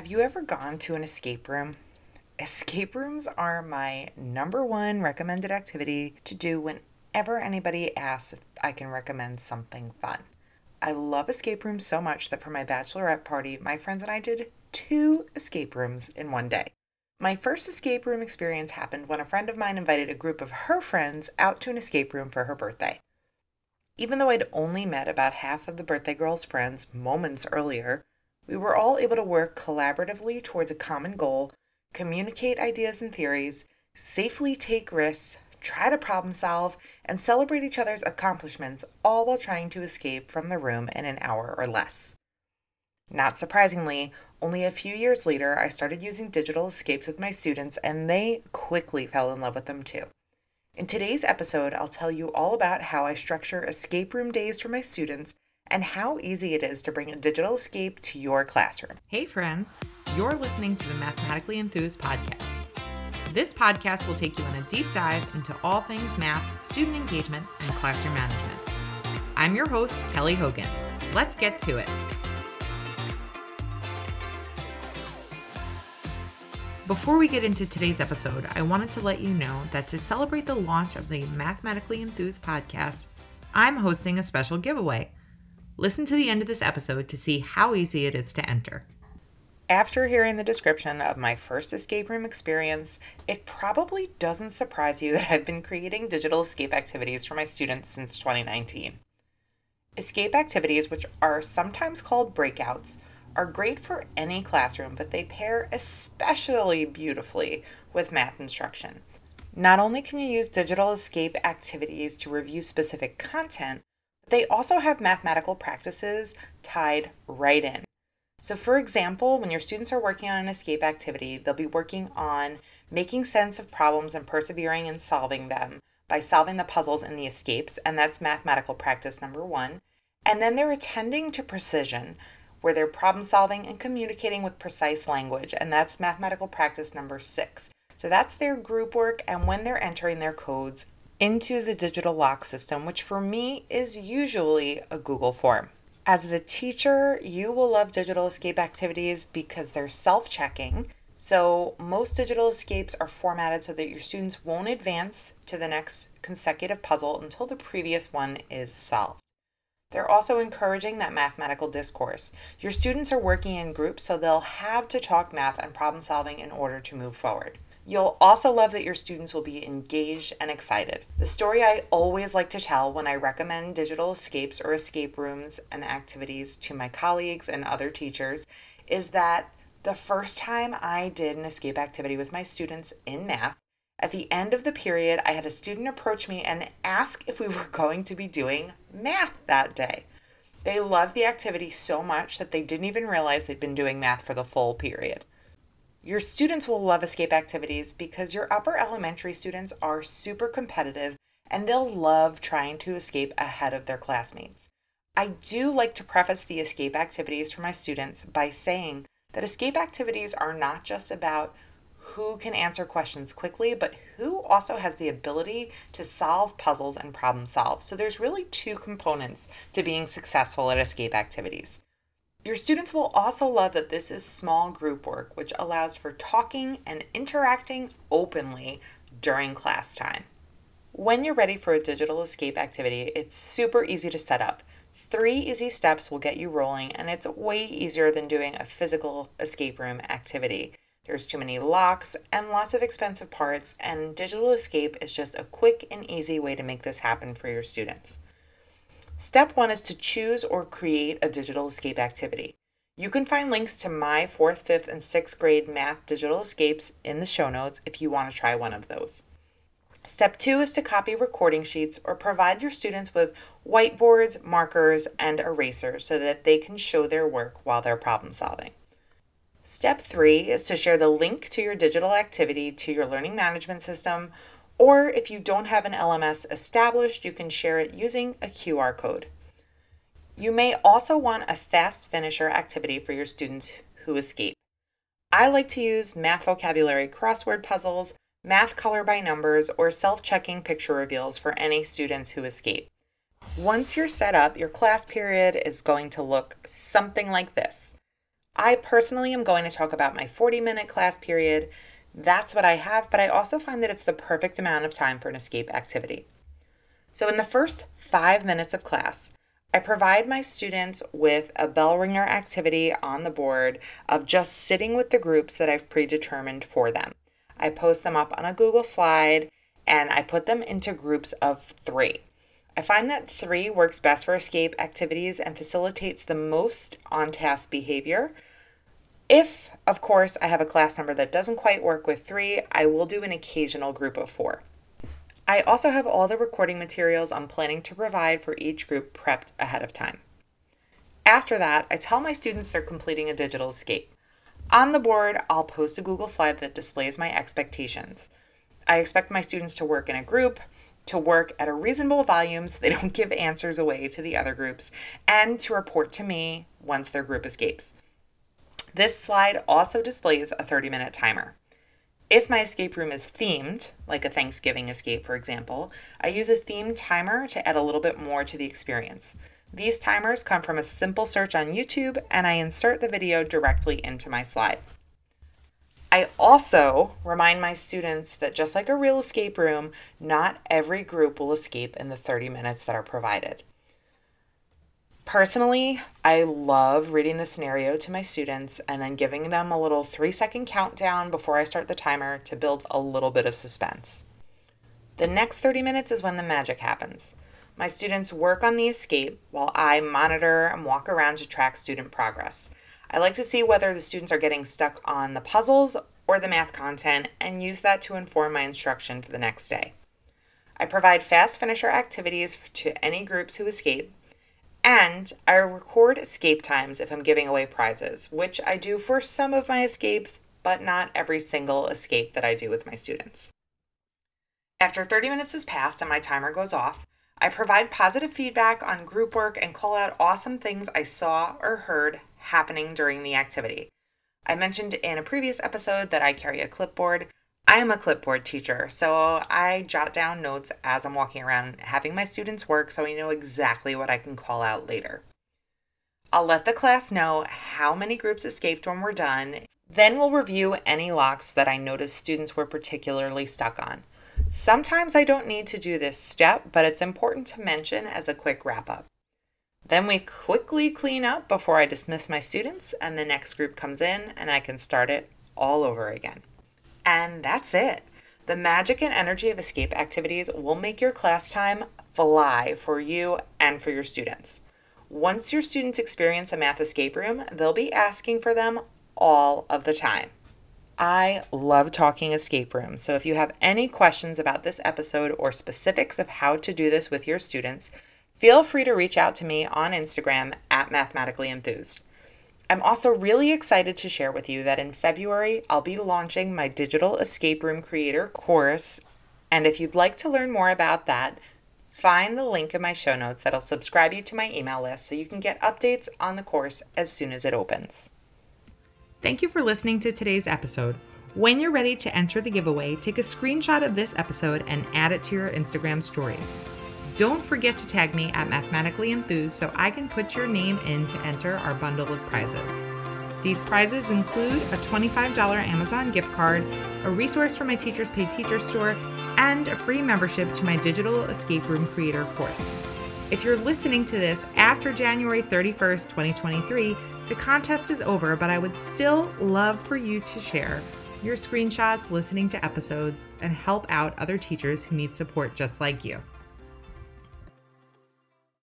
Have you ever gone to an escape room? Escape rooms are my number one recommended activity to do whenever anybody asks if I can recommend something fun. I love escape rooms so much that for my bachelorette party, my friends and I did two escape rooms in one day. My first escape room experience happened when a friend of mine invited a group of her friends out to an escape room for her birthday. Even though I'd only met about half of the birthday girl's friends moments earlier, we were all able to work collaboratively towards a common goal, communicate ideas and theories, safely take risks, try to problem solve, and celebrate each other's accomplishments, all while trying to escape from the room in an hour or less. Not surprisingly, only a few years later, I started using digital escapes with my students, and they quickly fell in love with them too. In today's episode, I'll tell you all about how I structure escape room days for my students and how easy it is to bring a digital escape to your classroom. Hey, friends, you're listening to the Mathematically Enthused podcast. This podcast will take you on a deep dive into all things math, student engagement, and classroom management. I'm your host, Kelly Hogan. Let's get to it. Before we get into today's episode, I wanted to let you know that to celebrate the launch of the Mathematically Enthused podcast, I'm hosting a special giveaway. Listen to the end of this episode to see how easy it is to enter. After hearing the description of my first escape room experience, it probably doesn't surprise you that I've been creating digital escape activities for my students since 2019. Escape activities, which are sometimes called breakouts, are great for any classroom, but they pair especially beautifully with math instruction. Not only can you use digital escape activities to review specific content, they also have mathematical practices tied right in. So, for example, when your students are working on an escape activity, they'll be working on making sense of problems and persevering in solving them by solving the puzzles in the escapes, and that's mathematical practice number one. And then they're attending to precision, where they're problem solving and communicating with precise language, and that's mathematical practice number six. So that's their group work and when they're entering their codes into the digital lock system, which for me is usually a Google form. As the teacher, you will love digital escape activities because they're self checking. So, most digital escapes are formatted so that your students won't advance to the next consecutive puzzle until the previous one is solved. They're also encouraging that mathematical discourse. Your students are working in groups, so they'll have to talk math and problem solving in order to move forward. You'll also love that your students will be engaged and excited. The story I always like to tell when I recommend digital escapes or escape rooms and activities to my colleagues and other teachers is that the first time I did an escape activity with my students in math, at the end of the period, I had a student approach me and ask if we were going to be doing math that day. They loved the activity so much that they didn't even realize they'd been doing math for the full period. Your students will love escape activities because your upper elementary students are super competitive and they'll love trying to escape ahead of their classmates. I do like to preface the escape activities for my students by saying that escape activities are not just about who can answer questions quickly, but who also has the ability to solve puzzles and problem solve. So there's really two components to being successful at escape activities. Your students will also love that this is small group work, which allows for talking and interacting openly during class time. When you're ready for a digital escape activity, it's super easy to set up. Three easy steps will get you rolling, and it's way easier than doing a physical escape room activity. There's too many locks and lots of expensive parts, and Digital Escape is just a quick and easy way to make this happen for your students. Step one is to choose or create a digital escape activity. You can find links to my fourth, fifth, and sixth grade math digital escapes in the show notes if you want to try one of those. Step two is to copy recording sheets or provide your students with whiteboards, markers, and erasers so that they can show their work while they're problem solving. Step three is to share the link to your digital activity to your learning management system, or if you don't have an LMS established, you can share it using a QR code. You may also want a fast finisher activity for your students who escape. I like to use math vocabulary crossword puzzles, math color by numbers, or self checking picture reveals for any students who escape. Once you're set up, your class period is going to look something like this. I personally am going to talk about my 40 minute class period. That's what I have, but I also find that it's the perfect amount of time for an escape activity. So, in the first five minutes of class, I provide my students with a bell ringer activity on the board of just sitting with the groups that I've predetermined for them. I post them up on a Google slide and I put them into groups of three. I find that three works best for escape activities and facilitates the most on task behavior. If, of course, I have a class number that doesn't quite work with three, I will do an occasional group of four. I also have all the recording materials I'm planning to provide for each group prepped ahead of time. After that, I tell my students they're completing a digital escape. On the board, I'll post a Google slide that displays my expectations. I expect my students to work in a group, to work at a reasonable volume so they don't give answers away to the other groups, and to report to me once their group escapes. This slide also displays a 30 minute timer. If my escape room is themed, like a Thanksgiving escape, for example, I use a themed timer to add a little bit more to the experience. These timers come from a simple search on YouTube, and I insert the video directly into my slide. I also remind my students that just like a real escape room, not every group will escape in the 30 minutes that are provided. Personally, I love reading the scenario to my students and then giving them a little three second countdown before I start the timer to build a little bit of suspense. The next 30 minutes is when the magic happens. My students work on the escape while I monitor and walk around to track student progress. I like to see whether the students are getting stuck on the puzzles or the math content and use that to inform my instruction for the next day. I provide fast finisher activities to any groups who escape and I record escape times if I'm giving away prizes, which I do for some of my escapes, but not every single escape that I do with my students. After 30 minutes has passed and my timer goes off, I provide positive feedback on group work and call out awesome things I saw or heard happening during the activity. I mentioned in a previous episode that I carry a clipboard. I am a clipboard teacher, so I jot down notes as I'm walking around having my students work so I know exactly what I can call out later. I'll let the class know how many groups escaped when we're done. Then we'll review any locks that I noticed students were particularly stuck on. Sometimes I don't need to do this step, but it's important to mention as a quick wrap up. Then we quickly clean up before I dismiss my students, and the next group comes in, and I can start it all over again. And that's it. The magic and energy of escape activities will make your class time fly for you and for your students. Once your students experience a math escape room, they'll be asking for them all of the time. I love talking escape rooms, so if you have any questions about this episode or specifics of how to do this with your students, feel free to reach out to me on Instagram at mathematically enthused. I'm also really excited to share with you that in February, I'll be launching my Digital Escape Room Creator course. And if you'd like to learn more about that, find the link in my show notes that'll subscribe you to my email list so you can get updates on the course as soon as it opens. Thank you for listening to today's episode. When you're ready to enter the giveaway, take a screenshot of this episode and add it to your Instagram stories. Don't forget to tag me at Mathematically Enthused so I can put your name in to enter our bundle of prizes. These prizes include a $25 Amazon gift card, a resource from my Teachers Pay Teacher store, and a free membership to my Digital Escape Room Creator course. If you're listening to this after January 31st, 2023, the contest is over, but I would still love for you to share your screenshots listening to episodes and help out other teachers who need support just like you.